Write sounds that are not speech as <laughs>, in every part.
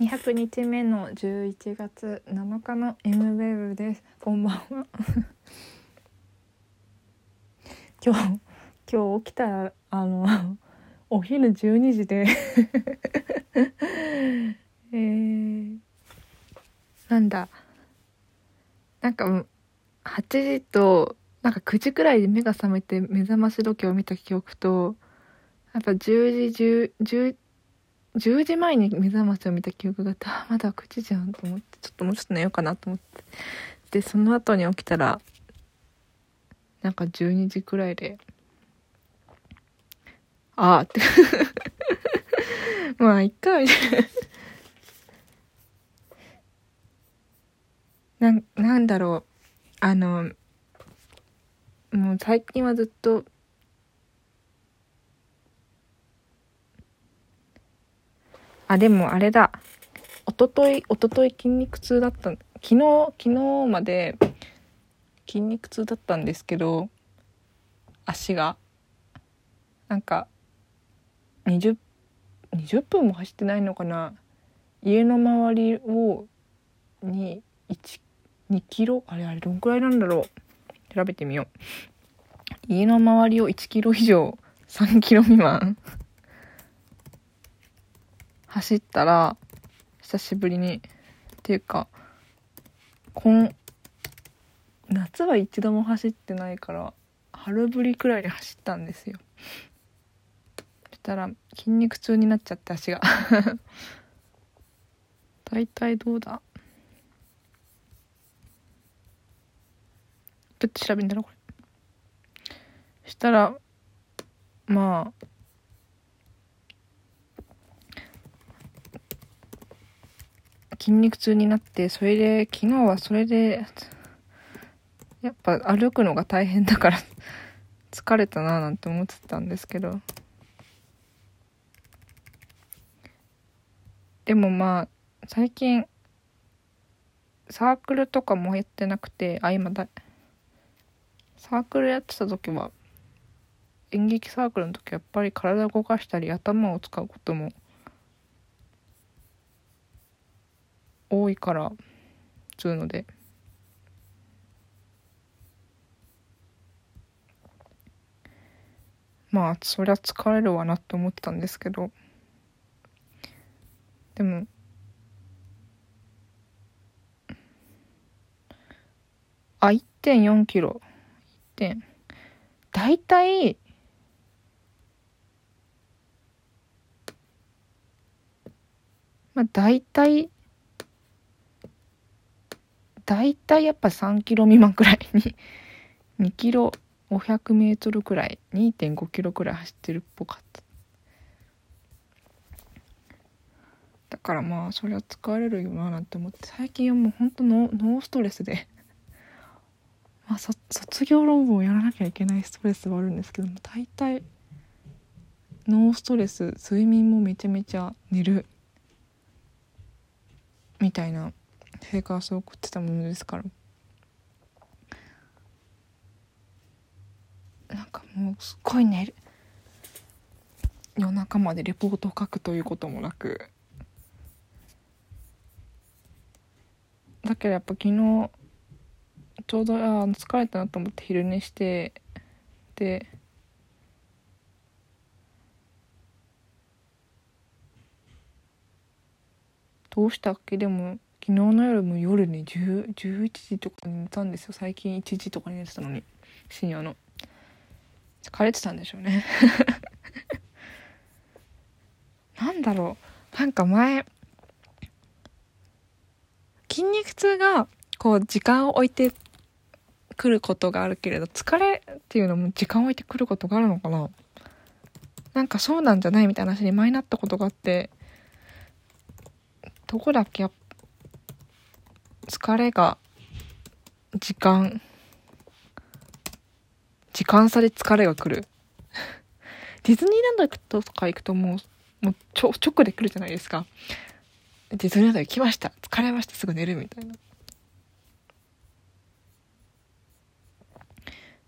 200日目の11月7日の M ウェブです。こんばんは。<laughs> 今日今日起きたらあのお昼12時で。<laughs> えー、なんだ。なんか8時となんか9時くらいで目が覚めて目覚まし時計を見た記憶とやっぱ10時10 10 10時前に目覚ましを見た記憶があってあまだ9時じゃんと思ってちょっともうちょっと寝ようかなと思って。でその後に起きたらなんか12時くらいでああって。<laughs> まあいっかみたいな。ななんだろう。あのもう最近はずっとあ、でもあれだ。おととい、おととい筋肉痛だった。昨日、昨日まで筋肉痛だったんですけど、足が。なんか、20、20分も走ってないのかな。家の周りを、に、1、2キロあれあれどんくらいなんだろう。調べてみよう。家の周りを1キロ以上、3キロ未満走ったら、久しぶりに、っていうか、こん、夏は一度も走ってないから、春ぶりくらいで走ったんですよ。そしたら、筋肉痛になっちゃって足が。<laughs> 大体どうだ？どって調べんだろうこれ。したら、まあ、筋肉痛になってそれで昨日はそれでやっぱ歩くのが大変だから <laughs> 疲れたななんて思ってたんですけど。でもまあ最近サークルとかもやってなくてあ今だサークルやってた時は演劇サークルの時はやっぱり体動かしたり頭を使うことも多いからつうので。まあそりゃ疲れるわなって思ってたんですけど。でもあ1.4キロ。1点大体まあ大体大体やっぱ3キロ未満くらいに <laughs> 2キロ500メートルくらい2.5キロくらい走ってるっぽかった。だからまあそれは疲れるよななんて思って最近はもうほんとノーストレスで。<laughs> まあ卒業論文をやらなきゃいけないストレスはあるんですけども大体ノーストレス睡眠もめちゃめちゃ寝るみたいな生活を送ってたものですから。なんかもうすっごい寝る。夜中までレポートを書くということもなく。だけどやっぱ昨日ちょうどあ疲れたなと思って昼寝してでどうしたっけ？でも昨日の夜も夜に10 11時とかに寝たんですよ。最近1時とかに寝てたのに。深夜の。疲れてたんでしょうね。<laughs> なんだろう。なんか前筋肉痛がこう時間を置いてくることがあるけれど疲れっていうのも時間を置いてくることがあるのかな。なんかそうなんじゃないみたいな話に前になったことがあってどこだっけ？やっ疲れが時間時間差で疲れが来る。<laughs> ディズニーランドとか行くともうもうちょ直で来るじゃないですか。ディズニーランド行きました。疲れました。すぐ寝るみたいな。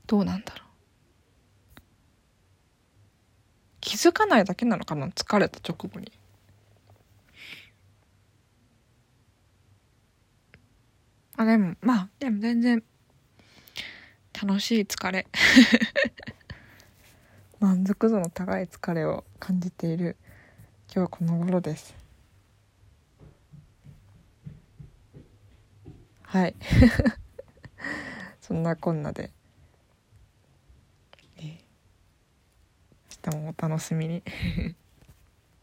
どうなんだろう。気づかないだけなのかな疲れた直後に。あでもまあでも全然楽しい疲れ。<laughs> 満足度の高い疲れを感じている。今日はこの頃です。はい。<laughs> そんなこんなで、明日もお楽しみに。